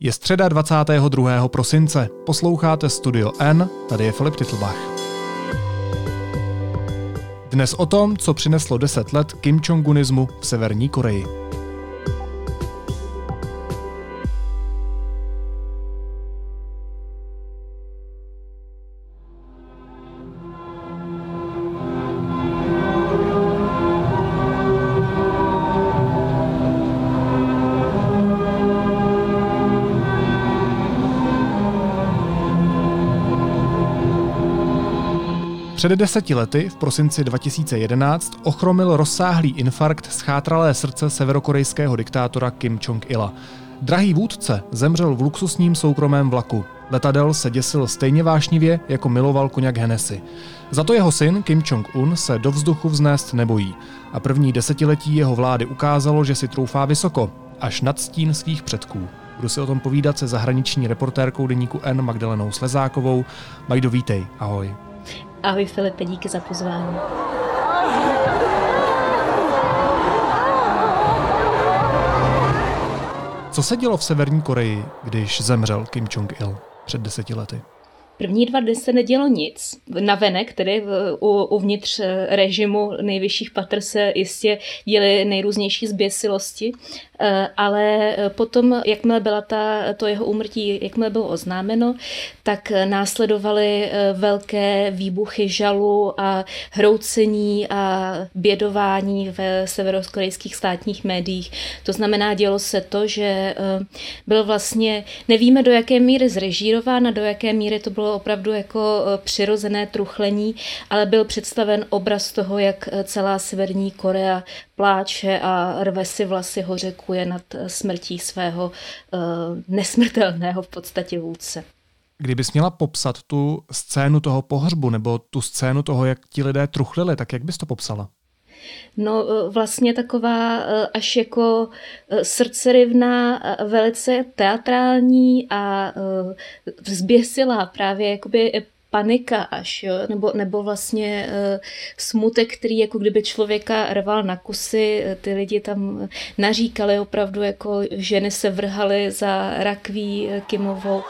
Je středa 22. prosince. Posloucháte Studio N, tady je Filip Titlbach. Dnes o tom, co přineslo 10 let Kim Jong-unismu v Severní Koreji. Před deseti lety, v prosinci 2011, ochromil rozsáhlý infarkt schátralé srdce severokorejského diktátora Kim Jong-ila. Drahý vůdce zemřel v luxusním soukromém vlaku. Letadel se děsil stejně vášnivě, jako miloval koněk Hennessy. Za to jeho syn Kim Jong-un se do vzduchu vznést nebojí. A první desetiletí jeho vlády ukázalo, že si troufá vysoko, až nad stín svých předků. Budu si o tom povídat se zahraniční reportérkou deníku N Magdalenou Slezákovou. Majdo, vítej, ahoj. Ahoj Filipe, díky za pozvání. Co se dělo v Severní Koreji, když zemřel Kim Jong-il před deseti lety? První dva dny se nedělo nic. Na venek, tedy uvnitř režimu nejvyšších patr se jistě děly nejrůznější zběsilosti, eh, ale potom, jakmile byla ta, to jeho úmrtí, jakmile bylo oznámeno, tak následovaly eh, velké výbuchy žalu a hroucení a bědování ve severokorejských státních médiích. To znamená, dělo se to, že eh, byl vlastně, nevíme do jaké míry zrežírován a do jaké míry to bylo bylo opravdu jako e, přirozené truchlení, ale byl představen obraz toho, jak e, celá Severní Korea pláče a rve si vlasy hořekuje nad e, smrtí svého nesmrtelného v podstatě vůdce. Kdybys měla popsat tu scénu toho pohřbu nebo tu scénu toho, jak ti lidé truchlili, tak jak bys to popsala? No vlastně taková až jako srdcerivná, velice teatrální a vzběsilá právě jakoby panika až, jo? Nebo, nebo vlastně uh, smutek, který jako kdyby člověka rval na kusy, ty lidi tam naříkali opravdu, jako ženy se vrhaly za rakví Kimovou.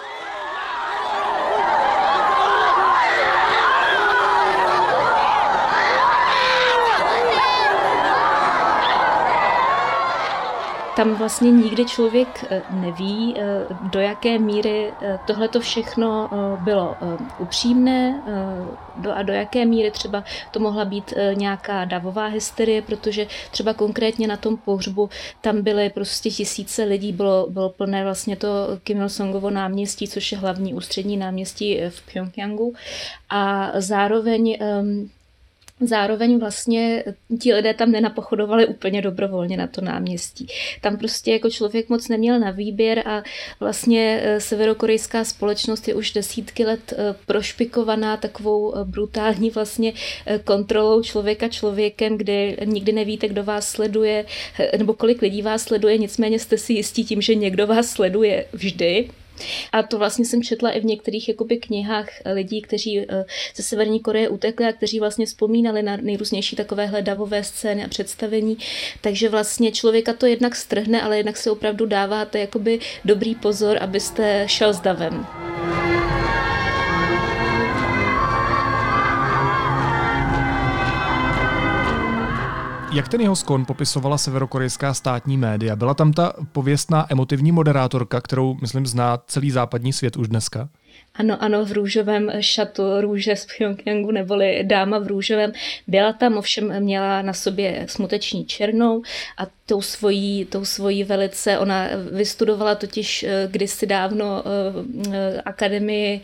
Tam vlastně nikdy člověk eh, neví, eh, do jaké míry eh, tohle to všechno bylo upřímné a do jaké míry třeba to mohla být nějaká davová hysterie, protože třeba konkrétně na tom pohřbu tam byly prostě tisíce lidí, bylo, bylo plné vlastně to Kim Il-sungovo náměstí, což je hlavní ústřední náměstí v Pyongyangu a zároveň ehm, Zároveň vlastně ti lidé tam nenapochodovali úplně dobrovolně na to náměstí. Tam prostě jako člověk moc neměl na výběr a vlastně eh, severokorejská společnost je už desítky let eh, prošpikovaná takovou eh, brutální vlastně kontrolou člověka člověkem, kdy nikdy nevíte, kdo vás sleduje nebo kolik lidí vás sleduje, nicméně jste si jistí tím, že někdo vás sleduje vždy a to vlastně jsem četla i v některých jakoby knihách lidí, kteří eh, ze Severní Koreje utekli a kteří vlastně vzpomínali na nejrůznější takové davové scény a představení. Takže vlastně člověka to jednak strhne, ale jednak se opravdu dáváte jakoby dobrý pozor, abyste šel s davem. Jak ten jeho skon popisovala severokorejská státní média? Byla tam ta pověstná emotivní moderátorka, kterou, myslím, zná celý západní svět už dneska? Ano, ano, v růžovém šatu růže z Pyongyangu, neboli dáma v růžovém. Byla tam, ovšem měla na sobě smuteční černou a tou svojí, tou svojí velice, ona vystudovala totiž eh, kdysi dávno eh, eh, akademii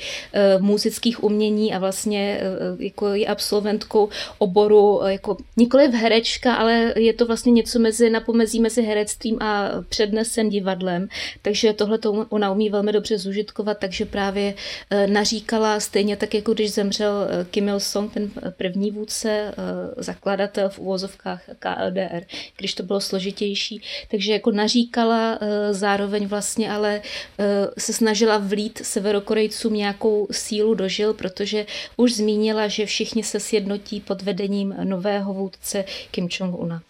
muzických umění a vlastně jako je absolventkou oboru jako nikoli v herečka, ale je to vlastně něco mezi, na pomezí mezi herectvím a přednesem divadlem, takže tohle to ona umí velmi dobře zužitkovat, takže právě naříkala stejně tak, jako když zemřel Kim Il-sung, ten první vůdce, zakladatel v úvozovkách KLDR, když to bylo složitě složitější, takže jako naříkala, eh, zároveň vlastně ale eh, se snažila vlít severokorejcům nějakou sílu dožil, protože už zmínila, že všichni se sjednotí pod vedením nového vůdce Kim Jong-una.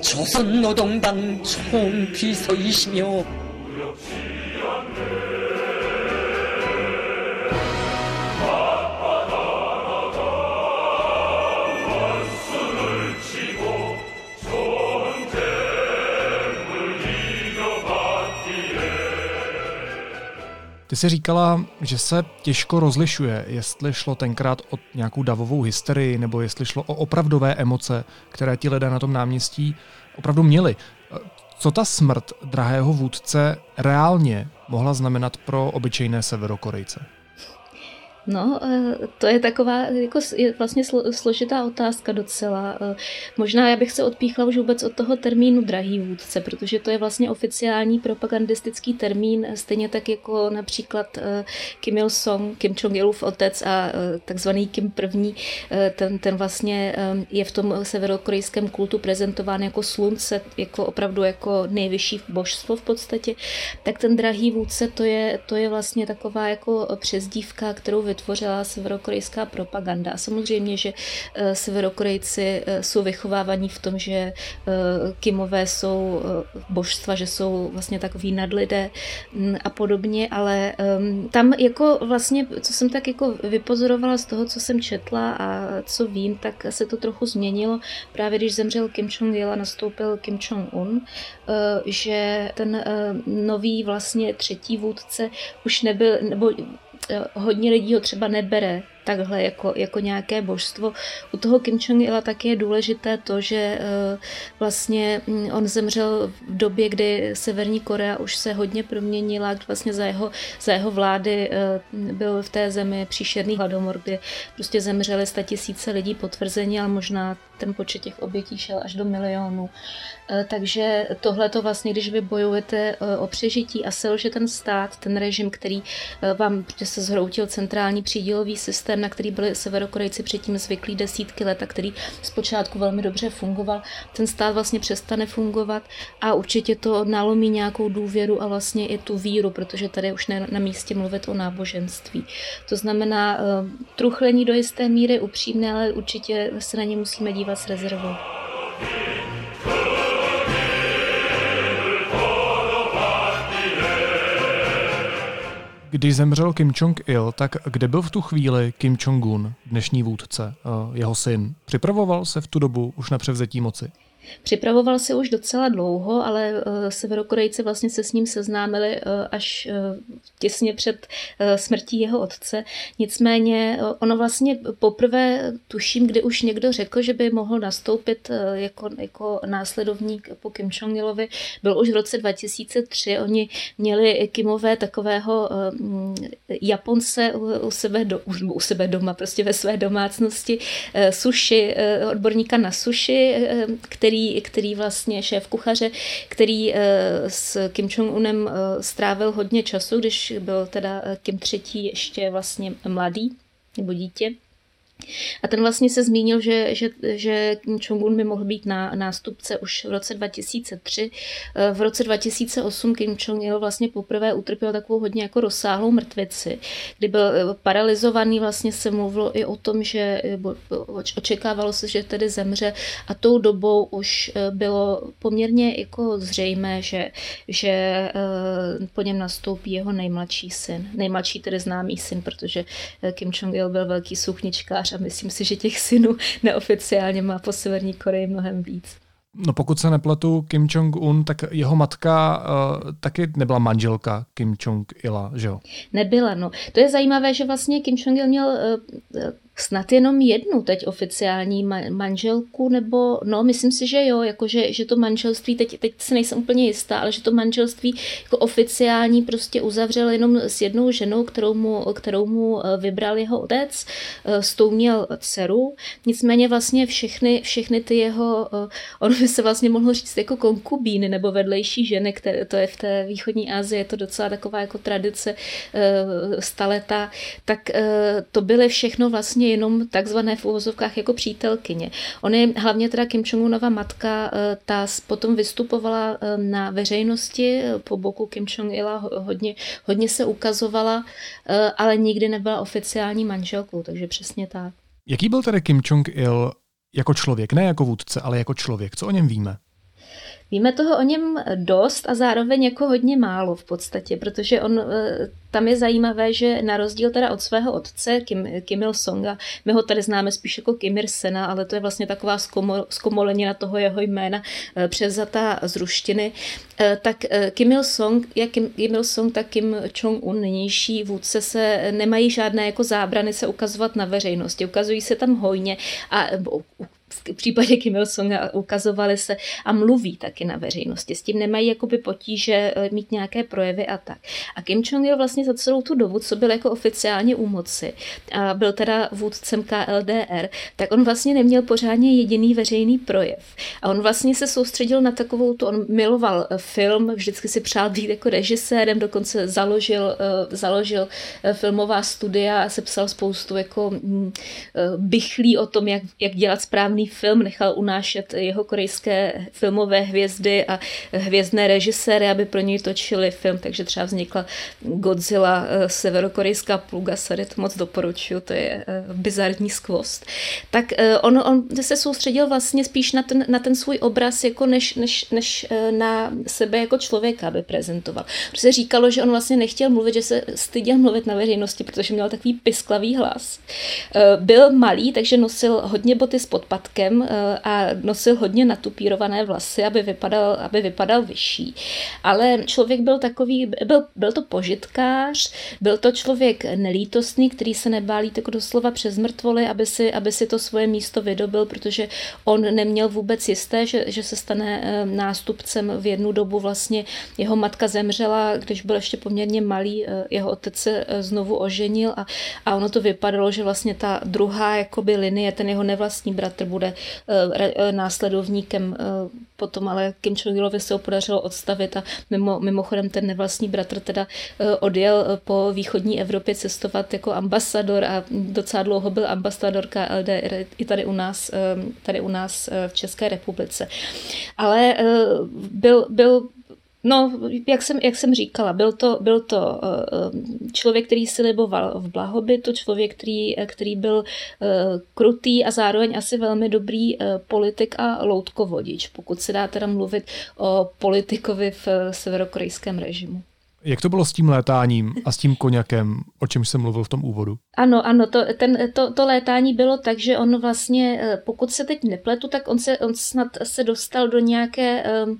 조선노동당 총비서이시며 Ty jsi říkala, že se těžko rozlišuje, jestli šlo tenkrát o nějakou davovou hysterii, nebo jestli šlo o opravdové emoce, které ti lidé na tom náměstí opravdu měli. Co ta smrt drahého vůdce reálně mohla znamenat pro obyčejné severokorejce? No, eh, to je taková jako je vlastně složitá otázka docela. Eh, možná já bych se odpíchla už vůbec od toho termínu drahý vůdce, protože to je vlastně oficiální propagandistický termín, stejně tak jako například eh, Kim Il-sung, Kim Jong-ilův otec a takzvaný Kim první, ten, ten vlastně je v tom severokorejském kultu prezentován jako slunce, jako opravdu jako nejvyšší božstvo v podstatě, tak ten drahý vůdce to je, to je vlastně taková jako přezdívka, kterou vytvořila severokorejská propaganda. A samozřejmě, že eh, severokorejci eh, jsou vychovávaní v tom, že eh, Kimové jsou božstva, že jsou vlastně takový nadlidé mm, a podobně, ale ehm, tam jako vlastně, co jsem tak jako vypozorovala z toho, co jsem četla a co vím, tak se to trochu změnilo právě když zemřel Kim Jong-il a nastoupil Kim Jong-un, že ten nový vlastně třetí vůdce už nebyl, nebo hodně lidí ho třeba nebere takhle jako, jako nějaké božstvo. U toho Kim Jong-ila tak je důležité to, že eh, vlastně mm, on zemřel v době, kdy Severní Korea už se hodně proměnila, vlastně za jeho, za jeho vlády eh, byl v té zemi příšerný hladomor, kdy prostě zemřeli tisíce lidí potvrzení, ale možná ten počet těch obětí šel až do milionů. Eh, takže tohle to vlastně, když vy bojujete o přežití a selže ten stát, ten režim, který vám se zhroutil centrální přídělový systém, na který byli severokorejci předtím zvyklí desítky let a který zpočátku velmi dobře fungoval, ten stát vlastně přestane fungovat a určitě to nalomí nějakou důvěru a vlastně i tu víru, protože tady už ne na místě mluvit o náboženství. To znamená, truchlení do jisté míry upřímné, ale určitě se na ně musíme dívat s rezervou. Když zemřel Kim Jong-il, tak kde byl v tu chvíli Kim Jong-un, dnešní vůdce, eh, jeho syn? Připravoval se v tu dobu už na převzetí moci? Připravoval se už docela dlouho, ale uh, severokorejci vlastně se s ním seznámili uh, až uh, těsně před smrtí jeho otce. Nicméně ono vlastně poprvé tuším, kdy už někdo řekl, že by mohl nastoupit jako, jako následovník po Kim Jong-ilovi, byl už v roce 2003. Oni měli Kimové takového Japonce u, u, sebe, do, u sebe doma, prostě ve své domácnosti, sushi, odborníka na sushi, který který, který vlastně šéf kuchaře, který eh, s Kim Jong-unem eh, strávil hodně času, když byl teda eh, Kim třetí ještě vlastně mladý nebo dítě. A ten vlastně se zmínil, že, že, že Kim Jong-un by mohl být na, nástupce už v roce 2003. V roce 2008 Kim Jong-il vlastně poprvé utrpěl takovou hodně jako rozsáhlou mrtvici, kdy byl eh, paralizovaný, vlastně se mluvilo i o tom, že eh, očekávalo se, že tedy zemře a tou dobou už eh, bylo poměrně jako zřejmé, že, že po něm nastoupí jeho nejmladší syn. Nejmladší tedy známý syn, protože Kim Jong-il byl velký suchnička a myslím si, že těch synů neoficiálně má po Severní Koreji mnohem víc. No pokud se nepletu, Kim Jong-un, tak jeho matka uh, taky nebyla manželka Kim Jong-ila, že jo? Nebyla, no. To je zajímavé, že vlastně Kim Jong-il měl uh, snad jenom jednu teď oficiální manželku, nebo no, myslím si, že jo, jakože, že to manželství, teď, teď se nejsem úplně jistá, ale že to manželství jako oficiální prostě uzavřel jenom s jednou ženou, kterou mu, kterou mu eh, vybral jeho otec, eh, s tou měl dceru, nicméně vlastně všechny, všechny ty jeho, eh, on by se vlastně mohl říct jako konkubíny nebo vedlejší ženy, které, to je v té východní Asii, je to docela taková jako tradice staleta, tak to byly všechno vlastně vlastně jenom takzvané v uvozovkách jako přítelkyně. On je hlavně teda Kim Jong-unova matka, eh, ta potom vystupovala eh, na veřejnosti eh, po boku Kim Jong-ila, hodně, hodně se ukazovala, ale nikdy nebyla oficiální manželkou, takže přesně tak. Jaký byl tedy Kim Jong-il jako člověk, ne jako vůdce, ale jako člověk? Co o něm víme? Víme toho o něm dost a zároveň jako hodně málo v podstatě, protože on tam je zajímavé, že na rozdíl teda od svého otce Kim, Kim Il-songa, my ho tady známe spíš jako Kim Ir-sena, ale to je vlastně taková zkomolenina toho jeho jména převzatá z ruštiny, tak Kim Il-song, jak Kim, Kim Il-song, tak Kim Jong-un, nynější vůdce, se nemají žádné jako zábrany se ukazovat na veřejnosti. Ukazují se tam hojně a v případě Kim Il-sunga ukazovali se a mluví taky na veřejnosti. S tím nemají jakoby potíže eh, mít nějaké projevy a tak. A Kim Jong-il vlastně za celou tu dobu, co byl jako oficiálně u moci, a byl teda vůdcem KLDR, tak on vlastně neměl pořádně jediný veřejný projev. A on vlastně se soustředil na takovou tu, on miloval eh, film, vždycky si přál být jako režisérem, dokonce založil, uh, založil filmová studia a sepsal spoustu jako uh, bychlí o tom, jak, jak dělat správný film, nechal unášet jeho korejské filmové hvězdy a hvězdné režiséry, aby pro něj točili film, takže třeba vznikla Godzilla, eh, severokorejská pluga, Sarit moc doporučuju, to je eh, bizarní skvost. Tak eh, on, on se soustředil vlastně spíš na ten, na ten svůj obraz, jako než, než, než na sebe jako člověka, aby prezentoval. Protože říkalo, že on vlastně nechtěl mluvit, že se styděl mluvit na veřejnosti, protože měl takový pisklavý hlas. Byl malý, takže nosil hodně boty s podpatky, krátkem eh, a nosil hodně natupírované vlasy, aby vypadal, aby vypadal vyšší. Ale člověk byl takový, byl, byl to požitkář, byl to člověk nelítostný, který se nebálí tak doslova přes mrtvoly, aby si, aby si to svoje místo vydobil, protože on neměl vůbec jisté, že, že se stane eh, nástupcem v jednu dobu vlastně jeho matka zemřela, když byl ještě poměrně malý, eh, jeho otec se znovu oženil a, a ono to vypadalo, že vlastně ta druhá jakoby linie, ten jeho nevlastní bratr bude bude eh, následovníkem. Eh, potom ale Kim Jong-ilovi se ho podařilo odstavit a mimo, mimochodem ten nevlastní bratr teda eh, odjel po východní Evropě cestovat jako ambasador a docela dlouho byl ambasador KLD i tady u nás, tady u nás v České republice. Ale byl, byl No, jak jsem, jak jsem říkala, byl to, byl to uh, člověk, který si liboval v blahobytu, člověk, který, který byl krutý a zároveň asi velmi dobrý politik a loutkovodič, pokud se dá teda mluvit o politikovi v severokorejském režimu. Jak to bylo s tím létáním a s tím koněkem, o čem jsem mluvil v tom úvodu? Ano, ano, to, ten, to, to létání bylo tak, že on vlastně, eh, pokud se teď nepletu, tak on se, on snad se dostal do nějaké um,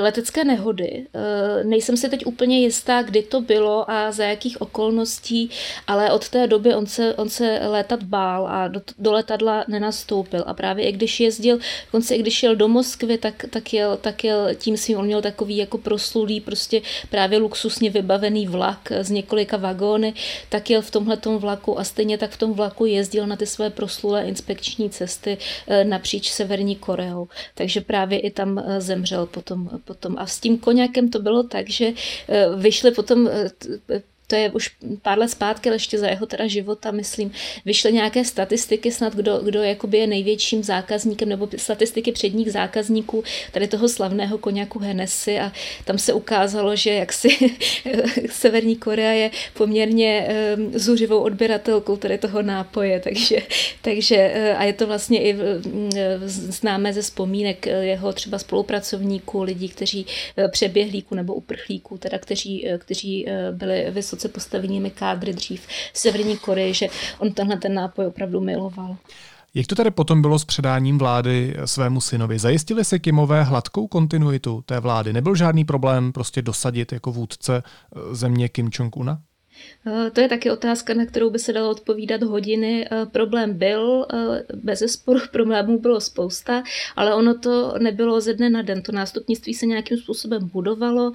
letecké nehody. Uh, nejsem si teď úplně jistá, kdy to bylo a za jakých okolností, ale od té doby on se, on se létat bál a do, do letadla nenastoupil. A právě i když jezdil, dokonce i když jel do Moskvy, tak, tak, jel, tak jel tím svým, on měl takový jako proslulý, prostě právě luxusně vybavený vlak z několika vagóny, tak jel v tomhletom vlaku a stejně tak v tom vlaku jezdil na ty své proslulé inspekční cesty eh, napříč Severní Koreou. Takže právě i tam eh, zemřel potom. potom. A s tím koněkem to bylo tak, že eh, vyšly potom to je už pár let zpátky, ale ještě za jeho teda života, myslím, vyšly nějaké statistiky snad, kdo, kdo jakoby je největším zákazníkem, nebo statistiky předních zákazníků tady toho slavného koněku Hennessy a tam se ukázalo, že jaksi Severní Korea je poměrně um, zuřivou odběratelkou tady toho nápoje, takže, takže eh, a je to vlastně i známé ze vzpomínek eh, jeho třeba spolupracovníků, lidí, kteří eh, přeběhlíků nebo uprchlíků, teda kteří, kteří byli vysoce vysoce postavenými kádry dřív v Severní Koreji, že on tenhle ten nápoj opravdu miloval. Jak to tady potom bylo s předáním vlády svému synovi? Zajistili se Kimové hladkou kontinuitu té vlády? Nebyl žádný problém prostě dosadit jako vůdce eh, země Kim Jong-una? Eh, to je taky otázka, na kterou by se dalo odpovídat hodiny. Eh, problém byl, eh, bez sporu problémů bylo spousta, ale ono to nebylo ze dne na den. To nástupnictví se nějakým způsobem budovalo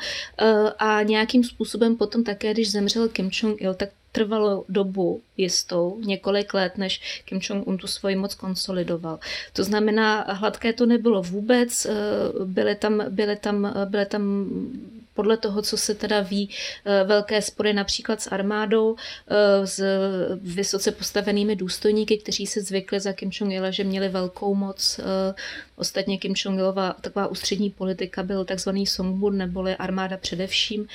a nějakým způsobem potom také, když zemřel Kim Jong-il, tak trvalo dobu jistou, několik let, než Kim Jong-un tu svoji moc konsolidoval. To znamená, hladké to nebylo vůbec, byly tam, byly tam, byly tam podle toho, co se teda ví, velké spory například s armádou, s vysoce postavenými důstojníky, kteří se zvykli za Kim Jong-ila, že měli velkou moc. Ostatně Kim Jong-ilova taková ústřední politika byl takzvaný Songbun, neboli armáda především.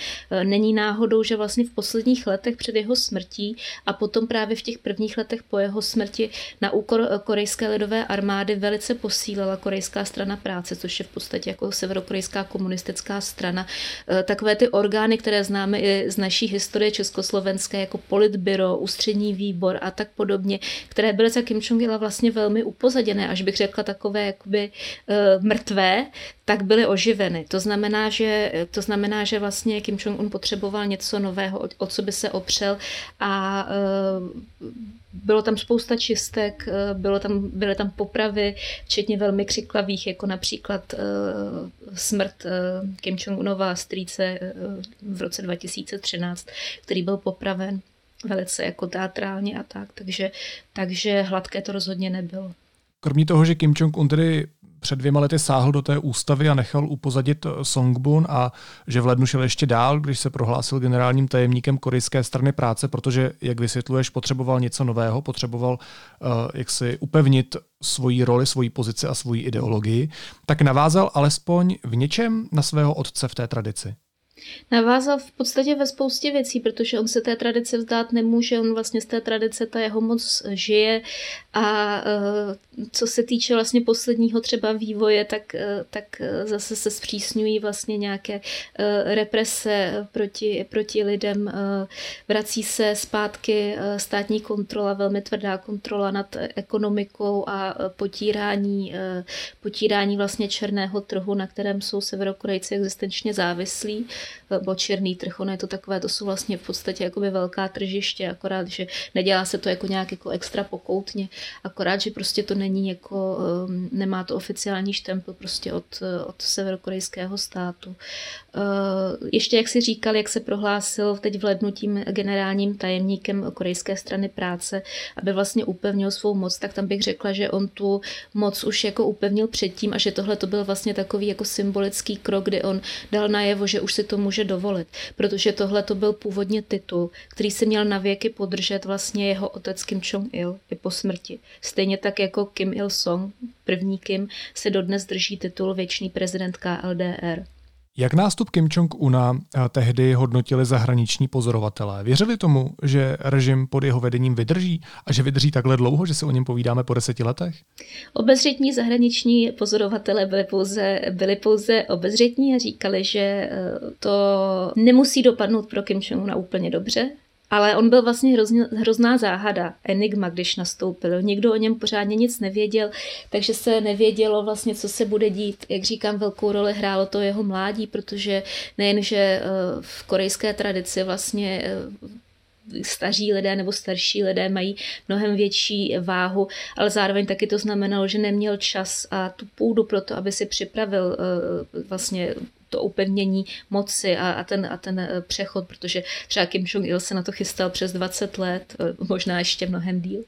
Není náhodou, že vlastně v posledních letech před jeho smrtí a potom právě v těch prvních letech po jeho smrti na úkor korejské lidové armády velice posílila korejská strana práce, což je v podstatě jako severokorejská komunistická strana. Eh, takové ty orgány, které známe i z naší historie československé, jako politbyro, ústřední výbor a tak podobně, které byly za Kim Jong-ila vlastně velmi upozaděné, až bych řekla takové jakoby uh, mrtvé, tak byly oživeny. To znamená, že, to znamená, že vlastně Kim Jong-un potřeboval něco nového, o, co by se opřel a uh, bylo tam spousta čistek, uh, bylo tam, byly tam popravy, včetně velmi křiklavých, jako například uh, smrt uh, Kim Jong-unova strýce uh, v roce 2013, který byl popraven velice jako teatrálně a tak, takže, takže hladké to rozhodně nebylo. Kromě toho, že Kim Jong-un tedy před dvěma lety sáhl do té ústavy a nechal upozadit eh, Songbun a že v lednu šel ještě dál, když se prohlásil generálním tajemníkem korejské strany práce, protože, jak vysvětluješ, potřeboval něco nového, potřeboval uh, jak si upevnit svoji roli, svoji pozici a svoji ideologii, tak navázal alespoň v něčem na svého otce v té tradici. Navázal v podstatě ve spoustě věcí, protože on se té tradice vzdát nemůže, on vlastně z té tradice ta jeho moc žije a eh, co se týče vlastně posledního třeba vývoje, tak, eh, tak eh, zase se zpřísňují vlastně nějaké represe proti, proti lidem, vrací se zpátky státní kontrola, velmi tvrdá kontrola nad ekonomikou a potírání, potírání vlastně černého trhu, na kterém jsou severokorejci existenčně závislí bo černý trh, ono je to takové, to jsou vlastně v podstatě jakoby velká tržiště, akorát, že nedělá se to jako nějak jako extra pokoutně, akorát, že prostě to není jako, um, nemá to oficiální štempel prostě od, od severokorejského státu. Uh, ještě jak si říkal, jak se prohlásil teď v lednu tím generálním tajemníkem korejské strany práce, aby vlastně upevnil svou moc, tak tam bych řekla, že on tu moc už jako upevnil předtím a že tohle to byl vlastně takový jako symbolický krok, kdy on dal najevo, že už si to může dovolit, protože tohle to byl původně titul, který se měl na věky podržet vlastně jeho otec Kim Jong-il i po smrti. Stejně tak jako Kim Il-sung, první Kim, se dodnes drží titul věčný prezident KLDR. Jak nástup Kim Jong-una eh, tehdy hodnotili zahraniční pozorovatelé? Věřili tomu, že režim pod jeho vedením vydrží a že vydrží takhle dlouho, že se o něm povídáme po deseti letech? Obezřetní zahraniční pozorovatelé byli pouze, byli pouze obezřetní a říkali, že eh, to nemusí dopadnout pro Kim Jong-una úplně dobře, ale on byl vlastně hrozně, hrozná záhada, enigma, když nastoupil. Nikdo o něm pořádně nic nevěděl, takže se nevědělo vlastně, co se bude dít. Jak říkám, velkou roli hrálo to jeho mládí, protože nejenže eh, v korejské tradici vlastně eh, staří lidé nebo starší lidé mají mnohem větší váhu, ale zároveň taky to znamenalo, že neměl čas a tu půdu pro to, aby si připravil eh, vlastně to upevnění moci a, a, ten, a ten eh, přechod, protože třeba Kim Jong-il se na to chystal přes 20 let, eh, možná ještě mnohem díl.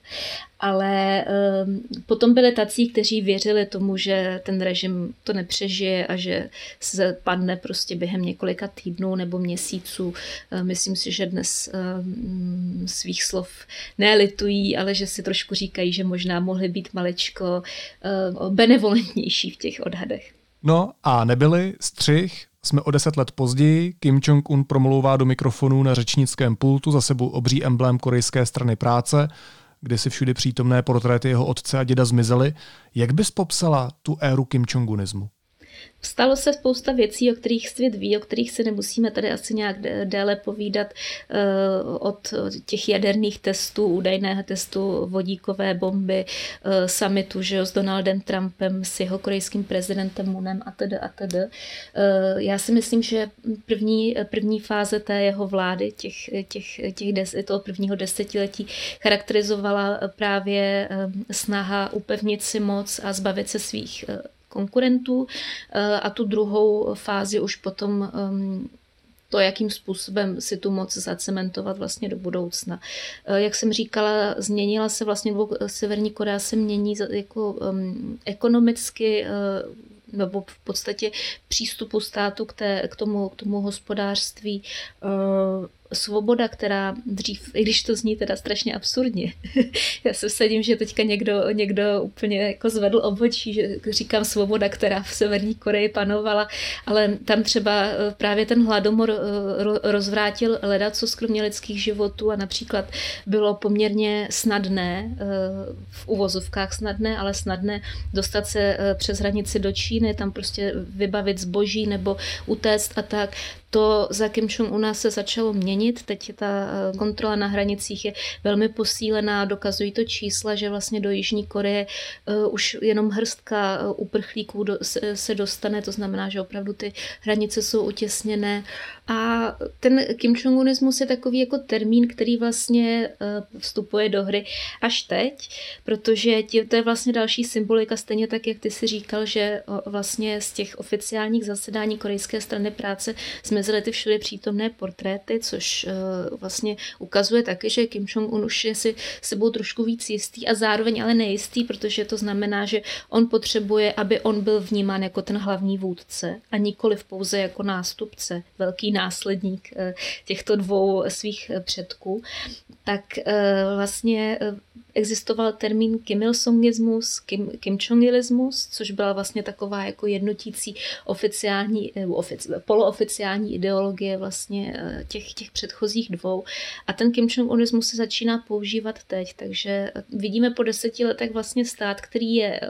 Ale um, potom byli tací, kteří věřili tomu, že ten režim to nepřežije a že se padne prostě během několika týdnů nebo měsíců. Myslím si, že dnes um, svých slov nelitují, ale že si trošku říkají, že možná mohli být malečko uh, benevolentnější v těch odhadech. No a nebyli, střih, jsme o deset let později, Kim Jong-un promlouvá do mikrofonu na řečnickém pultu, za sebou obří emblém korejské strany práce, kde si všude přítomné portréty jeho otce a děda zmizely. Jak bys popsala tu éru Kim Jong-unismu? Stalo se spousta věcí, o kterých svět ví, o kterých si nemusíme tady asi nějak déle povídat eh, od těch jaderných testů, údajného testu vodíkové bomby, eh, summitu že jo, s Donaldem Trumpem, s jeho korejským prezidentem Moonem a tedy a tedy. Eh, já si myslím, že první, první fáze té jeho vlády, těch, těch, těch des, toho prvního desetiletí, charakterizovala právě snaha upevnit si moc a zbavit se svých konkurentů eh, a tu druhou fázi už potom ehm, to, jakým způsobem si tu moc zacementovat vlastně do budoucna. Eh, jak jsem říkala, změnila se vlastně, Severní Korea se mění jako um, ekonomicky, nebo v podstatě přístupu státu k, té, k, tomu, k tomu hospodářství svoboda, která dřív, i když to zní teda strašně absurdně, já se vsadím, že teďka někdo, někdo úplně jako zvedl obočí, že říkám svoboda, která v Severní Koreji panovala, ale tam třeba eh, právě ten hladomor eh, rozvrátil leda, co skromě lidských životů a například bylo poměrně snadné, eh, v uvozovkách snadné, ale snadné dostat se přes hranici do Číny, tam prostě vybavit zboží nebo utéct a tak to za Kim Jong u nás se začalo měnit. Teď ta eh, kontrola na hranicích je velmi posílená, dokazují to čísla, že vlastně do Jižní Koreje uh, už jenom hrstka eh, uprchlíků se, dostane, to znamená, že opravdu ty hranice jsou utěsněné. A ten Kim Jong-unismus je takový jako termín, který vlastně vstupuje do hry až teď, protože to je vlastně další symbolika, stejně tak, jak ty si říkal, že vlastně z těch oficiálních zasedání korejské strany práce jsme zmizely ty všude přítomné portréty, což uh, vlastně ukazuje taky, že Kim Jong-un už je si sebou trošku víc jistý a zároveň ale nejistý, protože to znamená, že on potřebuje, aby on byl vnímán jako ten hlavní vůdce a nikoli pouze jako nástupce, velký následník uh, těchto dvou svých předků, tak uh, vlastně existoval termín Kim Il-sungismus, Kim, Kim což byla vlastně taková jako jednotící oficiální, ofici, polooficiální ideologie vlastně eh, těch, těch předchozích dvou. A ten Kim se začíná používat teď, takže eh, vidíme po deseti letech vlastně stát, který, je,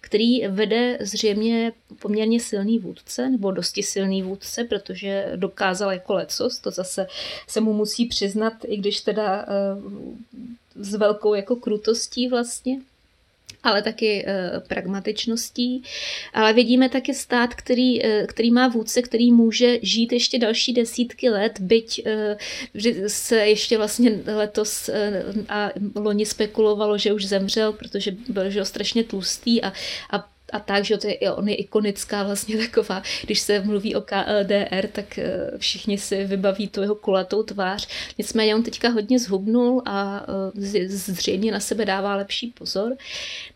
který vede zřejmě poměrně silný vůdce, nebo dosti silný vůdce, protože dokázal jako lecos, to zase se mu musí přiznat, i když teda eh, s velkou jako krutostí vlastně ale taky e, pragmatičností. Ale vidíme taky stát, který, e, který má vůdce, který může žít ještě další desítky let, byť e, se ještě vlastně letos e, a loni spekulovalo, že už zemřel, protože byl že strašně tlustý a, a a tak, že to je, on je ikonická vlastně taková, když se mluví o KLDR, tak eh, všichni si vybaví tu jeho kulatou tvář. Nicméně on teďka hodně zhubnul a eh, zřejmě na sebe dává lepší pozor.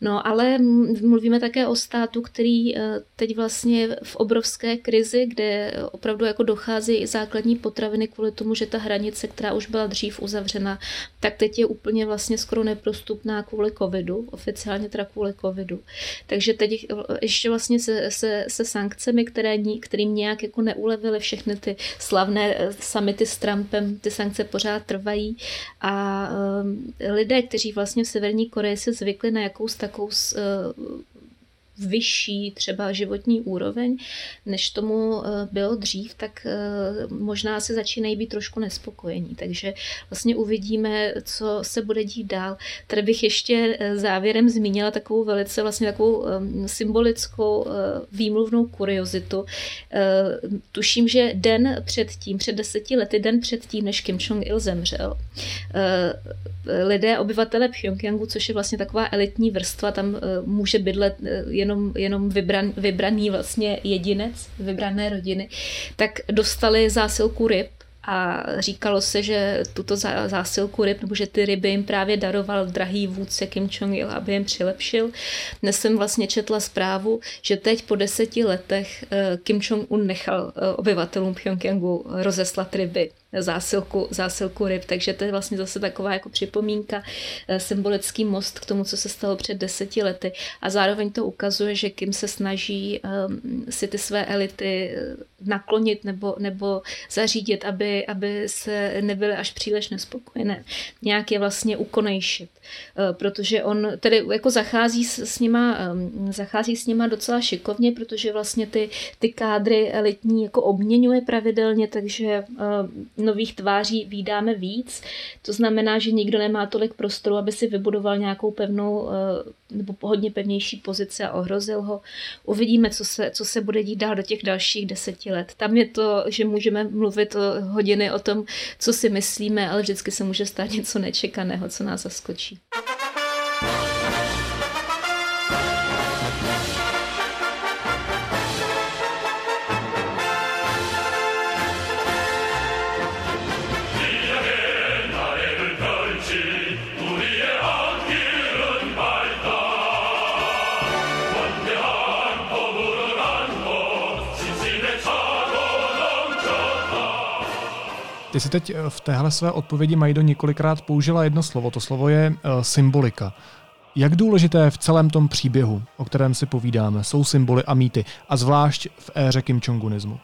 No ale mluvíme také o státu, který eh, teď vlastně v obrovské krizi, kde opravdu jako dochází i základní potraviny kvůli tomu, že ta hranice, která už byla dřív uzavřena, tak teď je úplně vlastně skoro neprostupná kvůli covidu, oficiálně teda kvůli covidu. Takže teď ještě vlastně se, se, se sankcemi, které, kterým nějak jako neulevily všechny ty slavné eh, samity s Trumpem, ty sankce pořád trvají. A um, lidé, kteří vlastně v Severní Koreji se zvykli na jakous takovou uh, vyšší třeba životní úroveň, než tomu eh, bylo dřív, tak eh, možná se začínají být trošku nespokojení. Takže vlastně uvidíme, co se bude dít dál. Tady bych ještě eh, závěrem zmínila takovou velice vlastně takovou symbolickou výmluvnou kuriozitu. Tuším, že den předtím, před deseti lety, den předtím, než Kim Jong-il zemřel, lidé, obyvatele Pyongyangu, což je vlastně taková elitní vrstva, tam může bydlet jen jenom, jenom vybran, vybraný vlastně jedinec, vybrané rodiny, tak dostali zásilku ryb a říkalo se, že tuto zásilku ryb, nebo že ty ryby jim právě daroval drahý vůdce Kim Jong-il, aby jim přilepšil. Dnes jsem vlastně četla zprávu, že teď po deseti letech eh, Kim Jong-un nechal eh, obyvatelům Pyongyangu rozeslat ryby zásilku, zásilku ryb, takže to je vlastně zase taková jako připomínka, eh, symbolický most k tomu, co se stalo před deseti lety. A zároveň to ukazuje, že Kim se snaží um, si ty své elity eh, naklonit nebo, nebo zařídit, aby, aby se nebyly až příliš nespokojené, nějak je vlastně ukonejšit, uh, protože on tedy jako zachází s, s nima, um, zachází s nima docela šikovně, protože vlastně ty, ty kádry elitní jako obměňuje pravidelně, takže uh, nových tváří výdáme víc. To znamená, že nikdo nemá tolik prostoru, aby si vybudoval nějakou pevnou eh, nebo hodně pevnější pozici a ohrozil ho. Uvidíme, co se, co se bude dít dál do těch dalších deseti let. Tam je to, že můžeme mluvit hodiny o tom, co si myslíme, ale vždycky se může stát něco nečekaného, co nás zaskočí. Ty si teď v téhle své odpovědi Majdo několikrát použila jedno slovo. To slovo je symbolika. Jak důležité v celém tom příběhu, o kterém si povídáme, jsou symboly a mýty, a zvlášť v éře Kim Jong-unismu?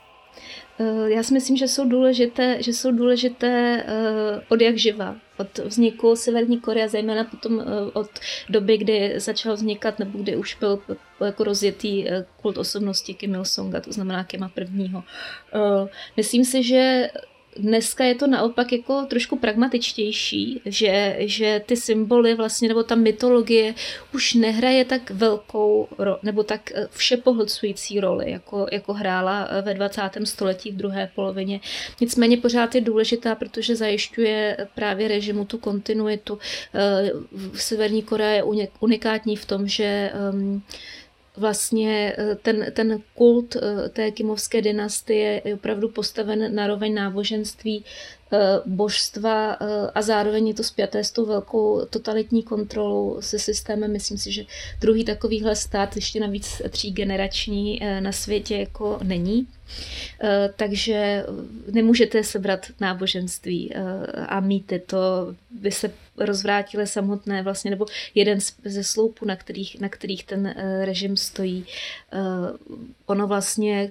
Eh, já si myslím, že jsou důležité, že jsou důležité eh, od jak živa. Od vzniku Severní Korea, zejména potom eh, od doby, kdy začal vznikat, nebo kdy už byl jako rozjetý kult osobnosti Kim Il-sunga, to znamená Kima prvního. Myslím si, že Dneska je to naopak jako trošku pragmatičtější, že, že ty symboly vlastně, nebo ta mytologie už nehraje tak velkou nebo tak eh, všepohlcující roli, jako, jako hrála eh, ve 20. století v druhé polovině. Nicméně pořád je důležitá, protože zajišťuje právě režimu tu kontinuitu. Eh, Severní Korea je unikátní v tom, že um, vlastně eh, ten, ten kult eh, té kimovské dynastie je opravdu postaven na roveň náboženství božstva eh, a zároveň je to spjaté s tou velkou totalitní kontrolou se systémem. Myslím si, že druhý takovýhle stát, ještě navíc třígenerační eh, na světě jako není. Takže nemůžete sebrat náboženství a mýty, to by se rozvrátily samotné vlastně, nebo jeden ze sloupů, na kterých, na kterých ten režim stojí. Ono vlastně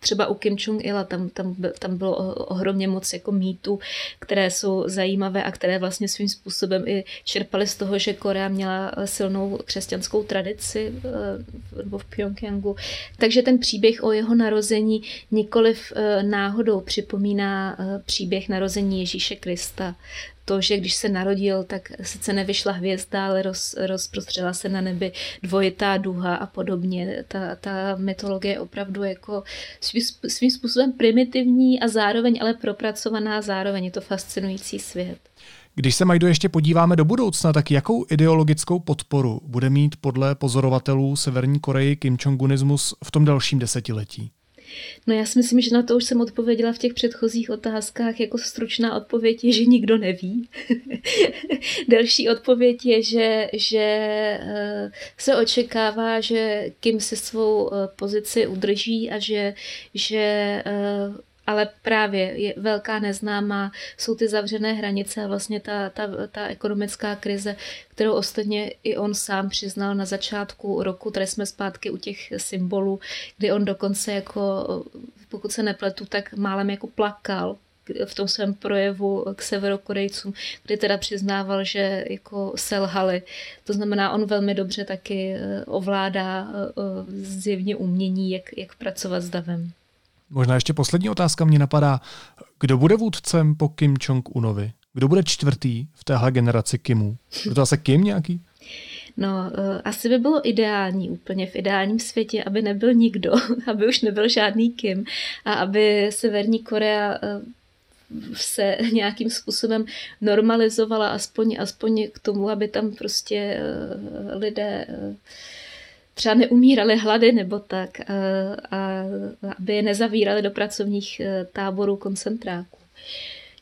třeba u Kim Jong-ila tam, tam, tam bylo ohromně moc jako mýtů které jsou zajímavé a které vlastně svým způsobem i čerpaly z toho, že Korea měla silnou křesťanskou tradici eh, nebo v Pyongyangu. Takže ten příběh o jeho narození nikoliv eh, náhodou připomíná eh, příběh narození Ježíše Krista to, že když se narodil, tak sice nevyšla hvězda, ale roz, rozprostřela se na nebi dvojitá duha a podobně. Ta, ta mytologie je opravdu jako svým, svým způsobem primitivní a zároveň ale propracovaná, zároveň je to fascinující svět. Když se Majdo ještě podíváme do budoucna, tak jakou ideologickou podporu bude mít podle pozorovatelů Severní Koreji Kim Jong-unismus v tom dalším desetiletí? No já si myslím, že na to už jsem odpověděla v těch předchozích otázkách. Jako stručná odpověď je, že nikdo neví. Další odpověď je, že, že eh, se očekává, že Kim se svou eh, pozici udrží a že, že eh, ale právě je velká neznámá, jsou ty zavřené hranice a vlastně ta, ta, ta ekonomická krize, kterou ostatně i on sám přiznal na začátku roku, tady jsme zpátky u těch symbolů, kdy on dokonce jako, pokud se nepletu, tak málem jako plakal v tom svém projevu k severokorejcům, kdy teda přiznával, že jako selhali. To znamená, on velmi dobře taky eh, ovládá eh, zjevně umění, jak, jak pracovat s davem. Možná ještě poslední otázka mě napadá. Kdo bude vůdcem po Kim Jong-unovi? Kdo bude čtvrtý v téhle generaci Kimů? Bude to zase Kim nějaký? No, eh, asi by bylo ideální úplně v ideálním světě, aby nebyl nikdo, aby už nebyl žádný Kim a aby Severní Korea eh, se nějakým způsobem normalizovala aspoň, aspoň k tomu, aby tam prostě eh, lidé třeba neumírali hlady nebo tak, a, a aby je nezavírali do pracovních e, táborů koncentráků.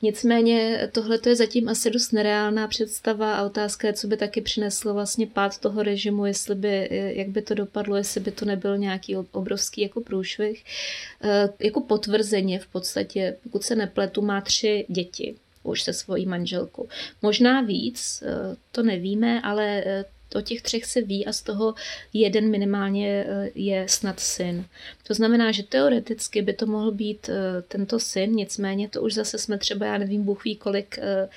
Nicméně tohle je zatím asi dost nereálná představa a otázka je, co by taky přineslo vlastně pád toho režimu, jestli by, e, jak by to dopadlo, jestli by to nebyl nějaký obrovský jako průšvih. Jako potvrzeně v podstatě, pokud se nepletu, má tři děti už se svojí manželkou. Možná víc, to nevíme, ale O těch třech se ví a z toho jeden minimálně eh, je snad syn. To znamená, že teoreticky by to mohl být eh, tento syn, nicméně to už zase jsme třeba, já nevím, Bůh ví kolik, eh,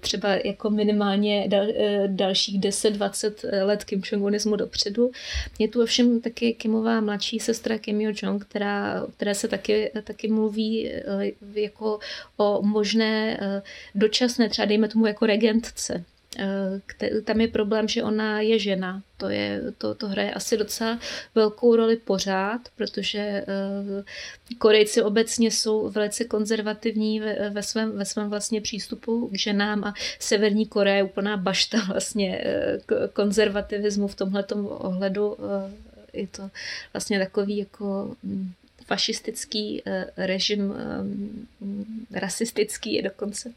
třeba jako minimálně dal, dalších 10-20 let Kim Jong-unismu dopředu. Je tu ovšem taky Kimová mladší sestra Kim Yo-jong, která, které se taky, taky mluví jako o možné dočasné, třeba dejme tomu jako regentce tam je problém, že ona je žena. To, je, to, to hraje asi docela velkou roli pořád, protože eh, Korejci obecně jsou velice konzervativní ve, ve, svém, ve svém vlastně přístupu k ženám a Severní Korea je úplná bašta vlastně eh, konzervativismu v tomhle ohledu. Je to vlastně takový jako hm, fašistický režim, hm, rasistický je dokonce.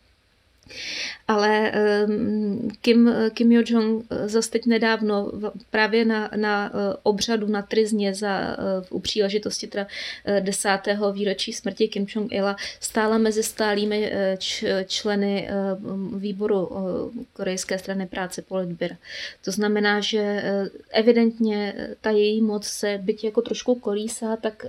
Ale ehm, Kim, Kim Yo-jong eh, zase teď nedávno právě na, na eh, obřadu na Trizně za, eh, u příležitosti teda desátého výročí smrti Kim Jong-ila stála mezi stálými členy výboru korejské strany práce Politbyr. To znamená, že evidentně ta její moc se byť jako trošku kolísá, tak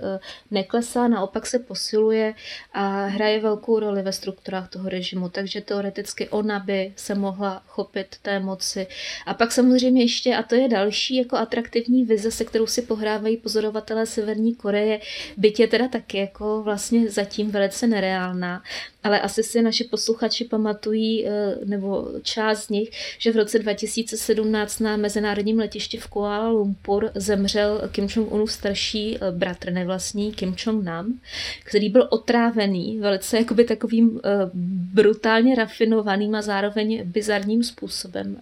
neklesá, naopak se posiluje a hraje velkou roli ve strukturách toho režimu. Takže teoreticky ona by se mohla chopit té moci. A pak samozřejmě ještě, a to je další jako atraktivní vize, se kterou si pohrávají pozorovatelé Severní Koreje, byť je teda taky jako vlastně zatím velice nereálná, ale asi si naši posluchači pamatují, eh, nebo část z nich, že v roce 2017 na mezinárodním letišti v Kuala Lumpur zemřel Kim Jong-unův starší eh, bratr nevlastní Kim Jong-nam, který byl otrávený velice jakoby takovým eh, brutálně rafinovaným a zároveň bizarním způsobem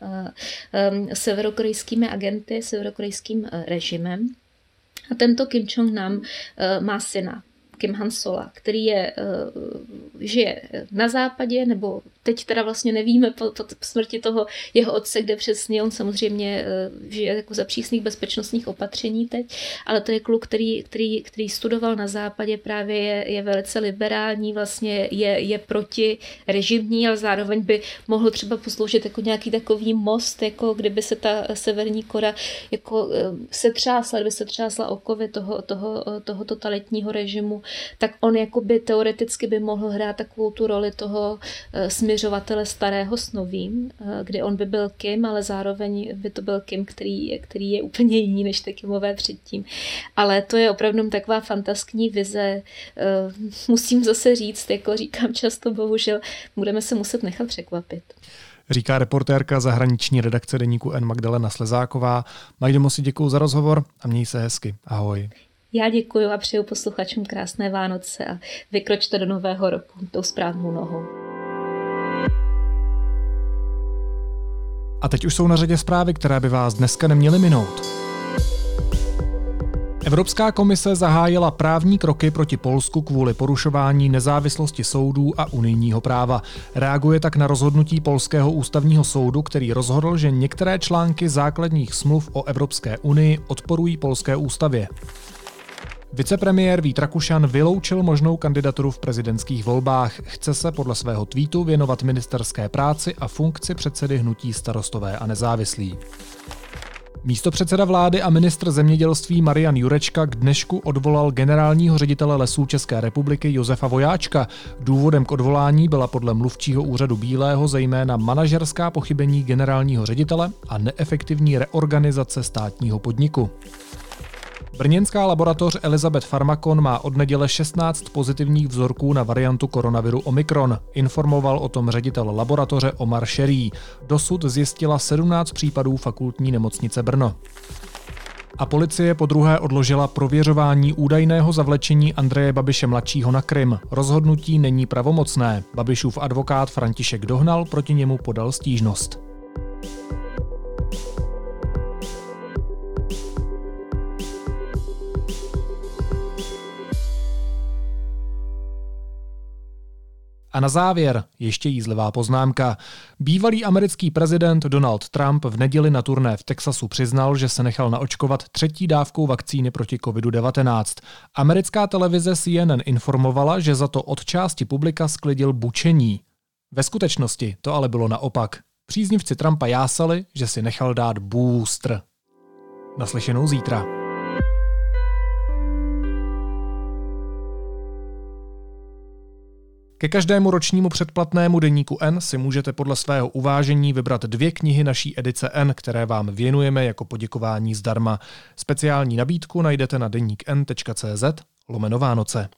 severokorejskými agenty, severokorejským režimem. A tento Kim Jong-nam má syna, Kim Hansola, který je, žije na západě, nebo teď teda vlastně nevíme po, po smrti toho jeho otce, kde přesně on samozřejmě eh, žije jako za přísných bezpečnostních opatření teď, ale to je kluk, který, který, který studoval na západě, právě je, je velice liberální, vlastně je, je proti režimní, ale zároveň by mohl třeba posloužit jako nějaký takový most, jako kdyby se ta severní Kora jako eh, se třásla, kdyby se třásla okovy toho, toho, toho totalitního režimu, tak on jako by teoreticky by mohl hrát takovou tu roli toho uh, směřovatele starého s novým, eh, kdy on by byl Kim, ale zároveň by to byl Kim, který, který je úplně jiný než ty Kimové předtím. Ale to je opravdu taková fantaskní vize. Eh, musím zase říct, jako říkám často, bohužel, budeme se muset nechat překvapit. Říká reportérka zahraniční redakce deníku N. Magdalena Slezáková. Magdo, si děkuji za rozhovor a měj se hezky. Ahoj. Já děkuji a přeju posluchačům krásné Vánoce a vykročte do nového roku tou správnou nohou. A teď už jsou na řadě zprávy, které by vás dneska neměly minout. Evropská komise zahájila právní kroky proti Polsku kvůli porušování nezávislosti soudů a unijního práva. Reaguje tak na rozhodnutí Polského ústavního soudu, který rozhodl, že některé články základních smluv o Evropské unii odporují polské ústavě. Vicepremiér Vít Rakušan vyloučil možnou kandidaturu v prezidentských volbách. Chce se podle svého tweetu věnovat ministerské práci a funkci předsedy hnutí starostové a nezávislí. Místo předseda vlády a ministr zemědělství Marian Jurečka k dnešku odvolal generálního ředitele lesů České republiky Josefa Vojáčka. Důvodem k odvolání byla podle mluvčího úřadu Bílého zejména manažerská pochybení generálního ředitele a neefektivní reorganizace státního podniku. Brněnská laboratoř Elizabeth Pharmacon má od neděle 16 pozitivních vzorků na variantu koronaviru Omikron. Informoval o tom ředitel laboratoře Omar Sherry. Dosud zjistila 17 případů fakultní nemocnice Brno. A policie po druhé odložila prověřování údajného zavlečení Andreje Babiše mladšího na Krym. Rozhodnutí není pravomocné. Babišův advokát František Dohnal proti němu podal stížnost. A na závěr ještě jízlivá poznámka. Bývalý americký prezident Donald Trump v neděli na turné v Texasu přiznal, že se nechal naočkovat třetí dávkou vakcíny proti COVID-19. Americká televize CNN informovala, že za to od části publika sklidil bučení. Ve skutečnosti to ale bylo naopak. Příznivci Trumpa jásali, že si nechal dát booster. Naslyšenou zítra. Ke každému ročnímu předplatnému deníku N si můžete podle svého uvážení vybrat dvě knihy naší edice N, které vám věnujeme jako poděkování zdarma. Speciální nabídku najdete na deníkn.cz lomeno Vánoce.